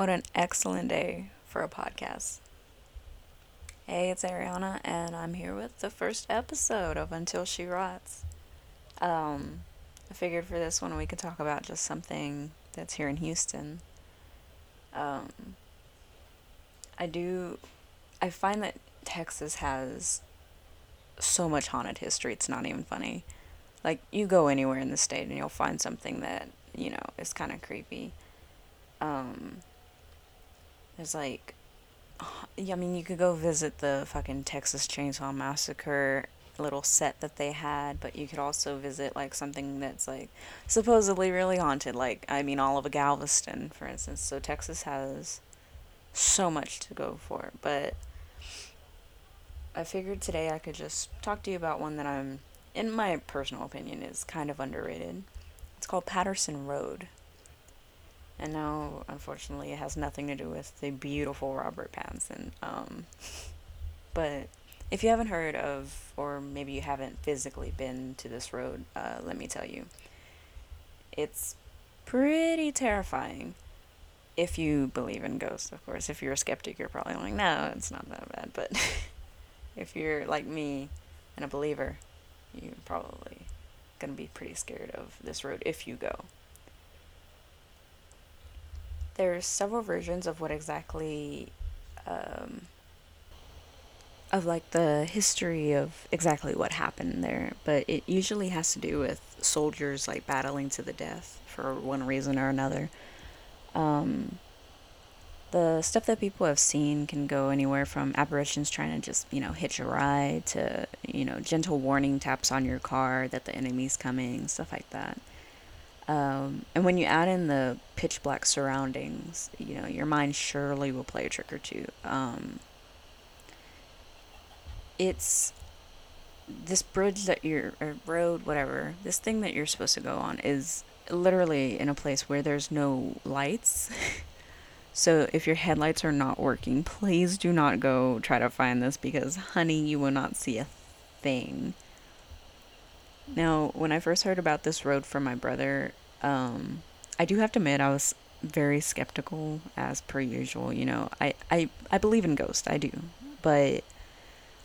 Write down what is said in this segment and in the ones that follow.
What an excellent day for a podcast. Hey, it's Ariana, and I'm here with the first episode of Until She Rots. Um, I figured for this one we could talk about just something that's here in Houston. Um, I do, I find that Texas has so much haunted history, it's not even funny. Like, you go anywhere in the state and you'll find something that, you know, is kind of creepy. There's like, I mean, you could go visit the fucking Texas Chainsaw Massacre little set that they had, but you could also visit like something that's like supposedly really haunted, like I mean, all of Galveston, for instance. So Texas has so much to go for, but I figured today I could just talk to you about one that I'm, in my personal opinion, is kind of underrated. It's called Patterson Road. And now, unfortunately, it has nothing to do with the beautiful Robert Pattinson. Um, but if you haven't heard of, or maybe you haven't physically been to this road, uh, let me tell you, it's pretty terrifying. If you believe in ghosts, of course. If you're a skeptic, you're probably like, no, it's not that bad. But if you're like me and a believer, you're probably going to be pretty scared of this road if you go there's several versions of what exactly um, of like the history of exactly what happened there but it usually has to do with soldiers like battling to the death for one reason or another. Um, the stuff that people have seen can go anywhere from apparitions trying to just you know hitch a ride to you know gentle warning taps on your car that the enemy's coming stuff like that um, and when you add in the pitch black surroundings, you know, your mind surely will play a trick or two. Um, it's this bridge that you're, road, whatever, this thing that you're supposed to go on is literally in a place where there's no lights. so if your headlights are not working, please do not go try to find this because, honey, you will not see a thing. Now, when I first heard about this road from my brother, um, I do have to admit I was very skeptical as per usual. You know, I, I, I believe in ghosts, I do, but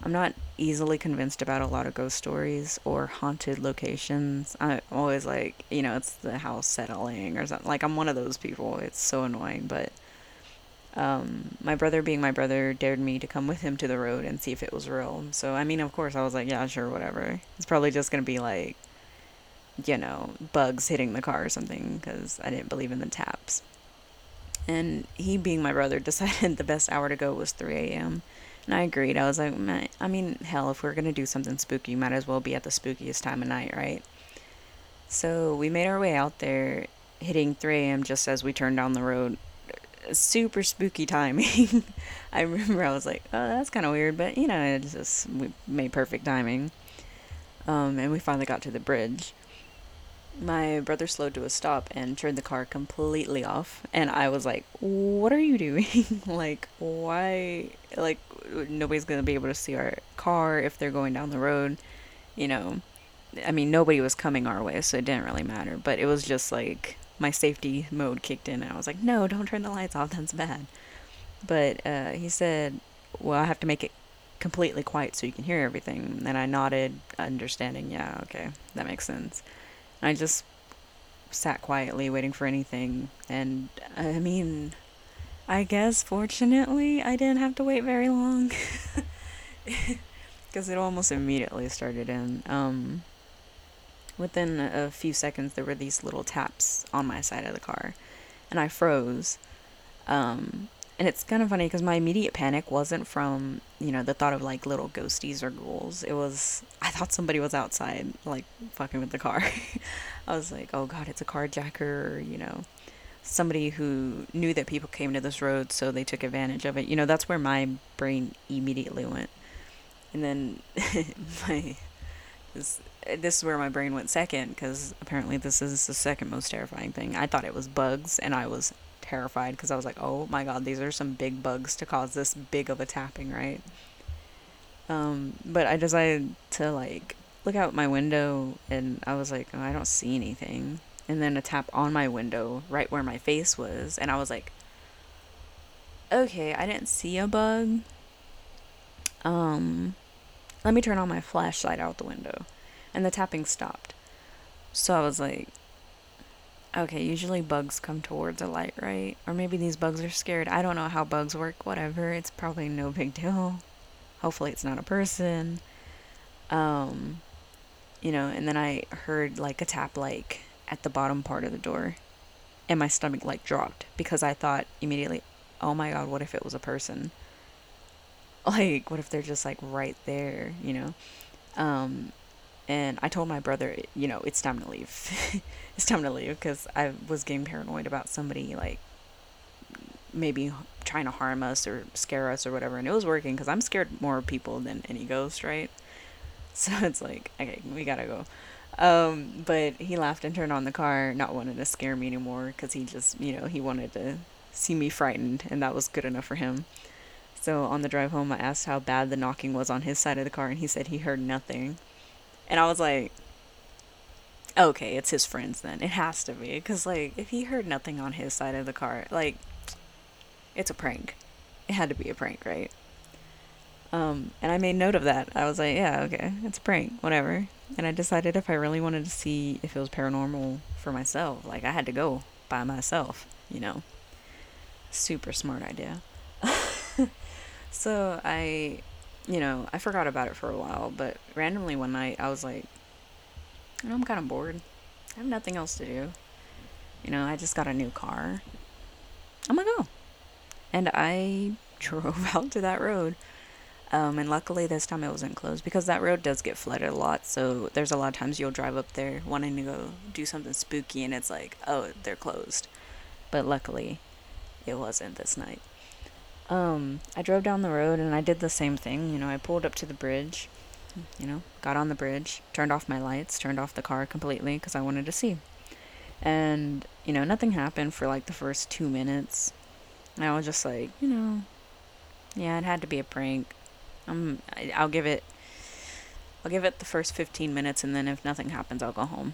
I'm not easily convinced about a lot of ghost stories or haunted locations. I'm always like, you know, it's the house settling or something. Like, I'm one of those people. It's so annoying, but um, my brother, being my brother, dared me to come with him to the road and see if it was real. So, I mean, of course, I was like, yeah, sure, whatever. It's probably just going to be like you know, bugs hitting the car or something because I didn't believe in the taps. And he, being my brother, decided the best hour to go was 3 a.m. And I agreed. I was like, man, I mean, hell, if we're going to do something spooky, you might as well be at the spookiest time of night, right? So we made our way out there, hitting 3 a.m. just as we turned down the road. Super spooky timing. I remember I was like, oh, that's kind of weird, but you know, it's just, we made perfect timing. Um, and we finally got to the bridge my brother slowed to a stop and turned the car completely off and i was like what are you doing like why like nobody's gonna be able to see our car if they're going down the road you know i mean nobody was coming our way so it didn't really matter but it was just like my safety mode kicked in and i was like no don't turn the lights off that's bad but uh, he said well i have to make it completely quiet so you can hear everything and i nodded understanding yeah okay that makes sense I just sat quietly waiting for anything. And I mean, I guess fortunately I didn't have to wait very long. Because it almost immediately started in. Um, within a few seconds, there were these little taps on my side of the car. And I froze. Um, and it's kind of funny because my immediate panic wasn't from you know the thought of like little ghosties or ghouls it was i thought somebody was outside like fucking with the car i was like oh god it's a carjacker you know somebody who knew that people came to this road so they took advantage of it you know that's where my brain immediately went and then my this, this is where my brain went second because apparently this is the second most terrifying thing i thought it was bugs and i was terrified because I was like, oh my god, these are some big bugs to cause this big of a tapping, right? Um, but I decided to like look out my window and I was like, oh, I don't see anything. And then a tap on my window right where my face was, and I was like, okay, I didn't see a bug. Um, let me turn on my flashlight out the window. And the tapping stopped. So I was like, okay, usually bugs come towards a light, right? Or maybe these bugs are scared. I don't know how bugs work, whatever. It's probably no big deal. Hopefully it's not a person. Um, you know, and then I heard like a tap like at the bottom part of the door. And my stomach like dropped because I thought immediately, oh my god, what if it was a person? Like, what if they're just like right there, you know? Um, and I told my brother, you know, it's time to leave. it's time to leave because I was getting paranoid about somebody like maybe trying to harm us or scare us or whatever. And it was working because I'm scared more people than any ghost, right? So it's like, okay, we gotta go. Um, but he laughed and turned on the car, not wanting to scare me anymore because he just, you know, he wanted to see me frightened, and that was good enough for him. So on the drive home, I asked how bad the knocking was on his side of the car, and he said he heard nothing. And I was like, okay, it's his friends then. It has to be. Because, like, if he heard nothing on his side of the car, like, it's a prank. It had to be a prank, right? Um, and I made note of that. I was like, yeah, okay, it's a prank, whatever. And I decided if I really wanted to see if it was paranormal for myself, like, I had to go by myself, you know? Super smart idea. so I, you know, I forgot about it for a while, but randomly one night I was like, you know, I'm kind of bored. I have nothing else to do. You know, I just got a new car. I'm gonna go. And I drove out to that road. Um, and luckily this time it wasn't closed because that road does get flooded a lot. So there's a lot of times you'll drive up there wanting to go do something spooky and it's like, oh, they're closed. But luckily it wasn't this night. Um, I drove down the road and I did the same thing. You know, I pulled up to the bridge, you know, got on the bridge, turned off my lights, turned off the car completely because I wanted to see. And, you know, nothing happened for like the first two minutes. And I was just like, you know, yeah, it had to be a prank. I, I'll give it, I'll give it the first 15 minutes and then if nothing happens, I'll go home.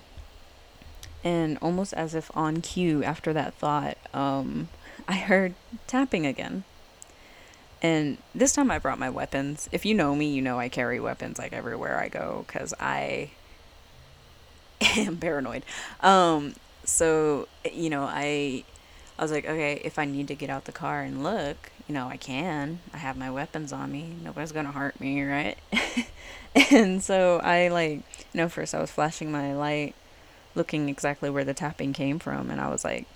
And almost as if on cue after that thought, um, I heard tapping again. And this time I brought my weapons. If you know me, you know I carry weapons like everywhere I go because I am paranoid. Um, so you know, I I was like, okay, if I need to get out the car and look, you know, I can. I have my weapons on me. Nobody's gonna hurt me, right? and so I like, you know, first I was flashing my light, looking exactly where the tapping came from, and I was like,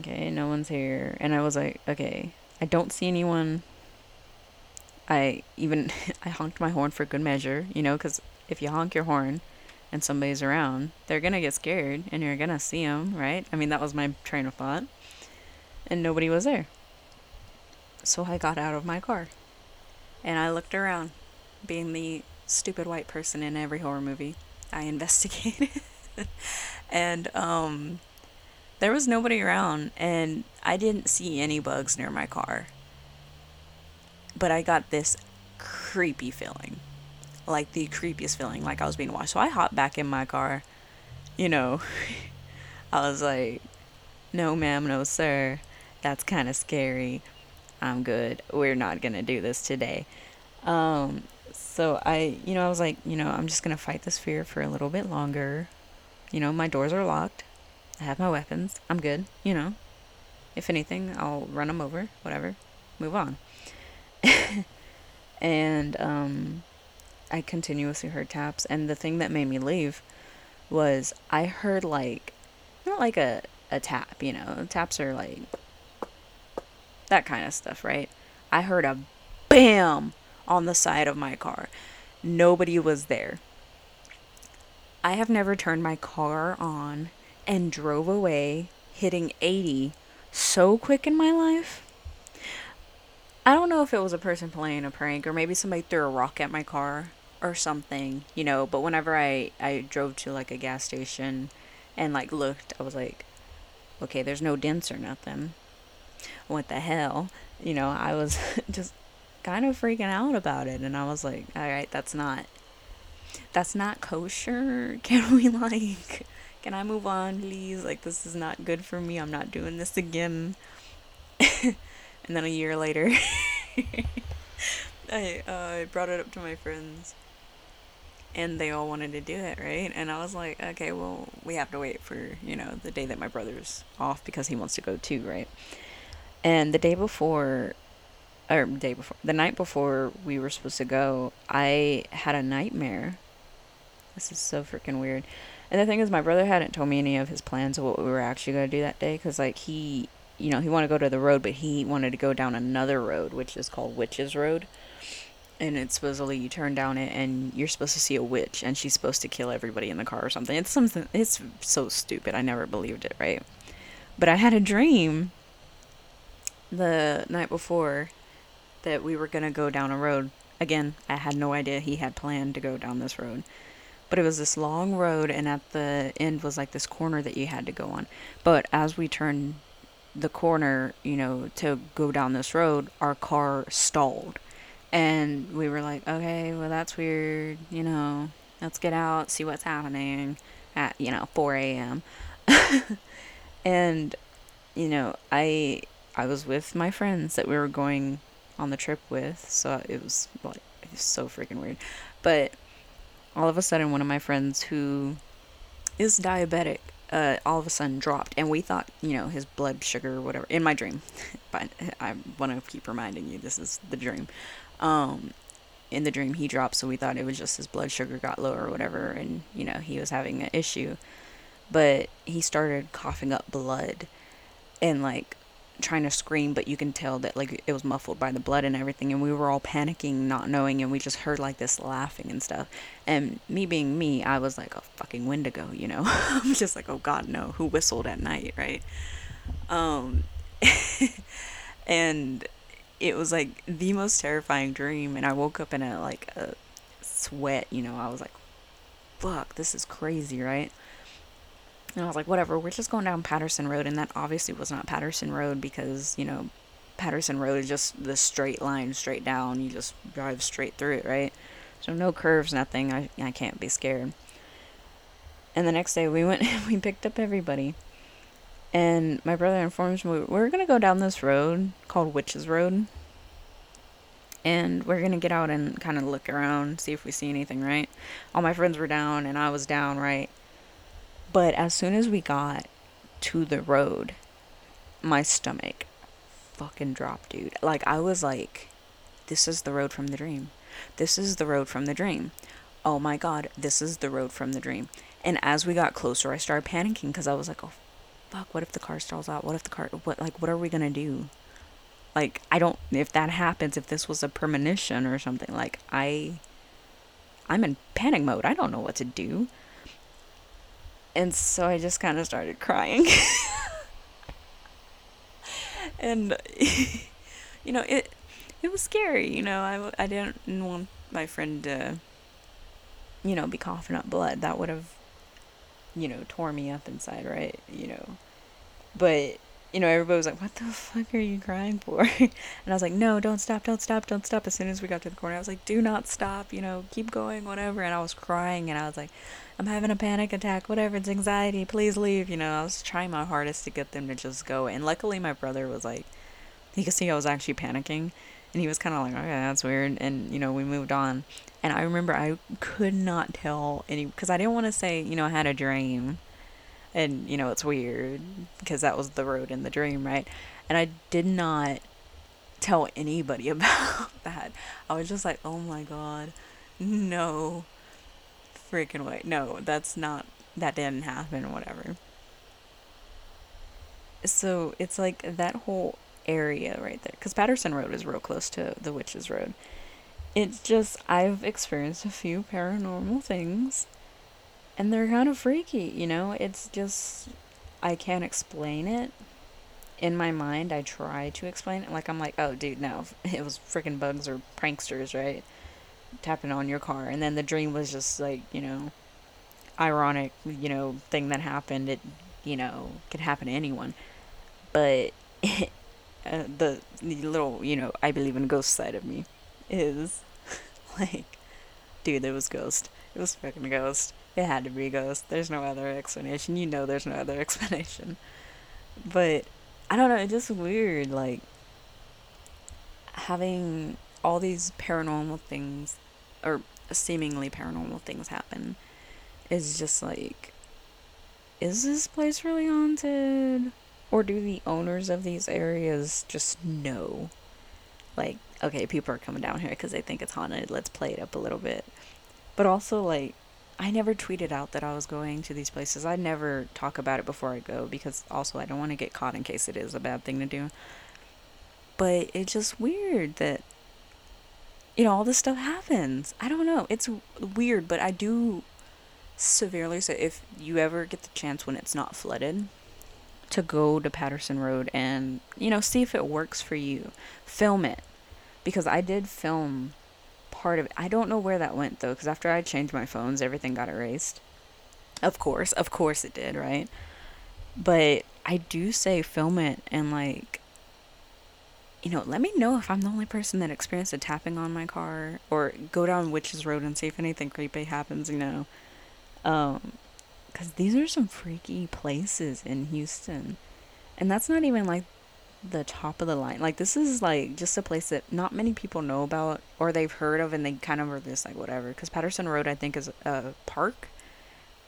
okay, no one's here. And I was like, okay, I don't see anyone. I even I honked my horn for good measure, you know, because if you honk your horn and somebody's around, they're gonna get scared and you're gonna see them, right? I mean, that was my train of thought, and nobody was there. So I got out of my car, and I looked around, being the stupid white person in every horror movie. I investigated, and um, there was nobody around, and I didn't see any bugs near my car. But I got this creepy feeling. Like the creepiest feeling, like I was being watched. So I hopped back in my car. You know, I was like, no, ma'am, no, sir. That's kind of scary. I'm good. We're not going to do this today. Um, so I, you know, I was like, you know, I'm just going to fight this fear for a little bit longer. You know, my doors are locked. I have my weapons. I'm good, you know. If anything, I'll run them over, whatever. Move on. and um, I continuously heard taps. And the thing that made me leave was I heard like, not like a, a tap, you know. Taps are like that kind of stuff, right? I heard a bam on the side of my car. Nobody was there. I have never turned my car on and drove away, hitting 80 so quick in my life. I don't know if it was a person playing a prank or maybe somebody threw a rock at my car or something, you know, but whenever I I drove to like a gas station and like looked, I was like, okay, there's no dents or nothing. What the hell? You know, I was just kind of freaking out about it and I was like, all right, that's not that's not kosher. Can we like can I move on, please? Like, this is not good for me. I'm not doing this again. And then a year later, I uh, brought it up to my friends, and they all wanted to do it, right? And I was like, okay, well, we have to wait for you know the day that my brother's off because he wants to go too, right? And the day before, or day before, the night before we were supposed to go, I had a nightmare. This is so freaking weird. And the thing is, my brother hadn't told me any of his plans of what we were actually going to do that day because, like, he, you know, he wanted to go to the road, but he wanted to go down another road, which is called Witch's Road. And it's supposedly you turn down it and you're supposed to see a witch and she's supposed to kill everybody in the car or something. It's something, it's so stupid. I never believed it, right? But I had a dream the night before that we were going to go down a road. Again, I had no idea he had planned to go down this road. But it was this long road, and at the end was like this corner that you had to go on. But as we turned the corner, you know, to go down this road, our car stalled. And we were like, okay, well, that's weird, you know, let's get out, see what's happening at, you know, 4 a.m. and, you know, I I was with my friends that we were going on the trip with, so it was like so freaking weird. But all of a sudden, one of my friends who is diabetic, uh, all of a sudden dropped, and we thought, you know, his blood sugar or whatever in my dream. but I want to keep reminding you, this is the dream. Um, in the dream, he dropped, so we thought it was just his blood sugar got low or whatever, and you know, he was having an issue. But he started coughing up blood, and like trying to scream, but you can tell that like it was muffled by the blood and everything, and we were all panicking, not knowing, and we just heard like this laughing and stuff. And me being me, I was like a fucking Wendigo, you know. I'm just like, oh God, no, who whistled at night, right? Um, and it was like the most terrifying dream, and I woke up in a like a sweat, you know. I was like, fuck, this is crazy, right? And I was like, whatever, we're just going down Patterson Road. And that obviously was not Patterson Road because, you know, Patterson Road is just the straight line straight down. You just drive straight through it, right? So no curves, nothing. I, I can't be scared. And the next day we went and we picked up everybody. And my brother informs me we're going to go down this road called Witches Road. And we're going to get out and kind of look around, see if we see anything, right? All my friends were down and I was down, right? But as soon as we got to the road, my stomach fucking dropped, dude. Like, I was like, this is the road from the dream. This is the road from the dream. Oh my god, this is the road from the dream. And as we got closer, I started panicking because I was like, oh, fuck, what if the car stalls out? What if the car, what, like, what are we gonna do? Like, I don't, if that happens, if this was a premonition or something, like, I, I'm in panic mode. I don't know what to do. And so I just kind of started crying. and you know, it it was scary, you know. I I didn't want my friend to you know, be coughing up blood. That would have you know, tore me up inside, right? You know. But you know, everybody was like, "What the fuck are you crying for?" and I was like, "No, don't stop, don't stop, don't stop." As soon as we got to the corner, I was like, "Do not stop, you know, keep going, whatever." And I was crying, and I was like, "I'm having a panic attack, whatever. It's anxiety. Please leave." You know, I was trying my hardest to get them to just go. And luckily, my brother was like, he could see I was actually panicking, and he was kind of like, "Okay, that's weird." And you know, we moved on. And I remember I could not tell any because I didn't want to say, you know, I had a dream and you know it's weird because that was the road in the dream right? And i did not tell anybody about that. I was just like oh my god no freaking way. No that's not that didn't happen whatever. So it's like that whole area right there because patterson road is real close to the witches road. It's just i've experienced a few paranormal things and they're kind of freaky, you know? It's just I can't explain it. In my mind, I try to explain it. Like I'm like, "Oh, dude, no. It was freaking bugs or pranksters, right? Tapping on your car." And then the dream was just like, you know, ironic, you know, thing that happened. It, you know, could happen to anyone. But uh, the, the little, you know, I believe in ghost side of me is like, dude, there was ghost. It was fucking ghost it had to be Ghost. There's no other explanation. You know there's no other explanation. But I don't know, it's just weird. Like having all these paranormal things or seemingly paranormal things happen is just like is this place really haunted or do the owners of these areas just know like okay people are coming down here because they think it's haunted let's play it up a little bit but also like I never tweeted out that I was going to these places. I never talk about it before I go because also I don't want to get caught in case it is a bad thing to do. But it's just weird that you know all this stuff happens. I don't know. It's weird, but I do severely say if you ever get the chance when it's not flooded to go to Patterson Road and you know see if it works for you. Film it because I did film part of it. I don't know where that went though, because after I changed my phones, everything got erased. Of course, of course it did, right? But I do say film it and like, you know, let me know if I'm the only person that experienced a tapping on my car, or go down Witches Road and see if anything creepy happens. You know, um, because these are some freaky places in Houston, and that's not even like the top of the line. Like this is like just a place that not many people know about or they've heard of and they kind of are just like whatever. Because Patterson Road, I think, is a park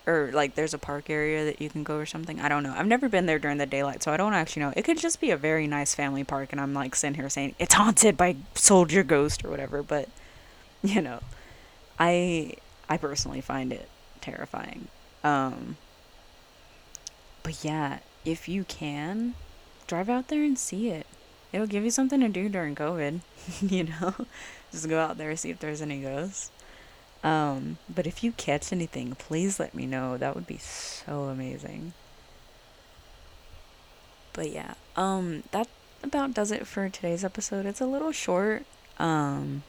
or like there's a park area that you can go or something. I don't know. I've never been there during the daylight, so I don't actually know. It could just be a very nice family park, and I'm like sitting here saying it's haunted by soldier ghost or whatever. But you know, I I personally find it terrifying. Um, but yeah, if you can, drive out there and see it. It'll give you something to do during COVID, you know? Just go out there and see if there's any ghosts. Um, but if you catch anything, please let me know. That would be so amazing. But yeah, um, that about does it for today's episode. It's a little short. Um,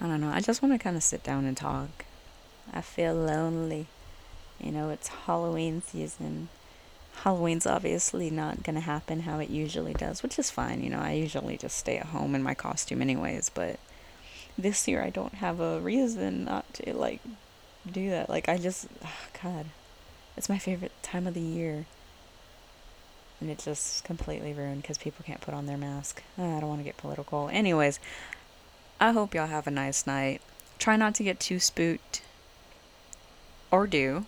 I don't know. I just want to kind of sit down and talk. I feel lonely. You know, it's Halloween season. Halloween's obviously not going to happen how it usually does, which is fine. You know, I usually just stay at home in my costume, anyways, but this year I don't have a reason not to, like, do that. Like, I just, oh God, it's my favorite time of the year. And it's just completely ruined because people can't put on their mask. Oh, I don't want to get political. Anyways, I hope y'all have a nice night. Try not to get too spooked. Or do.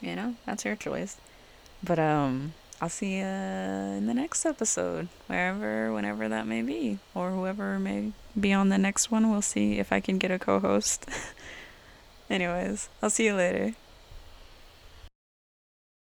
You know, that's your choice. But um I'll see you in the next episode, wherever, whenever that may be, or whoever may be on the next one. We'll see if I can get a co host. Anyways, I'll see you later.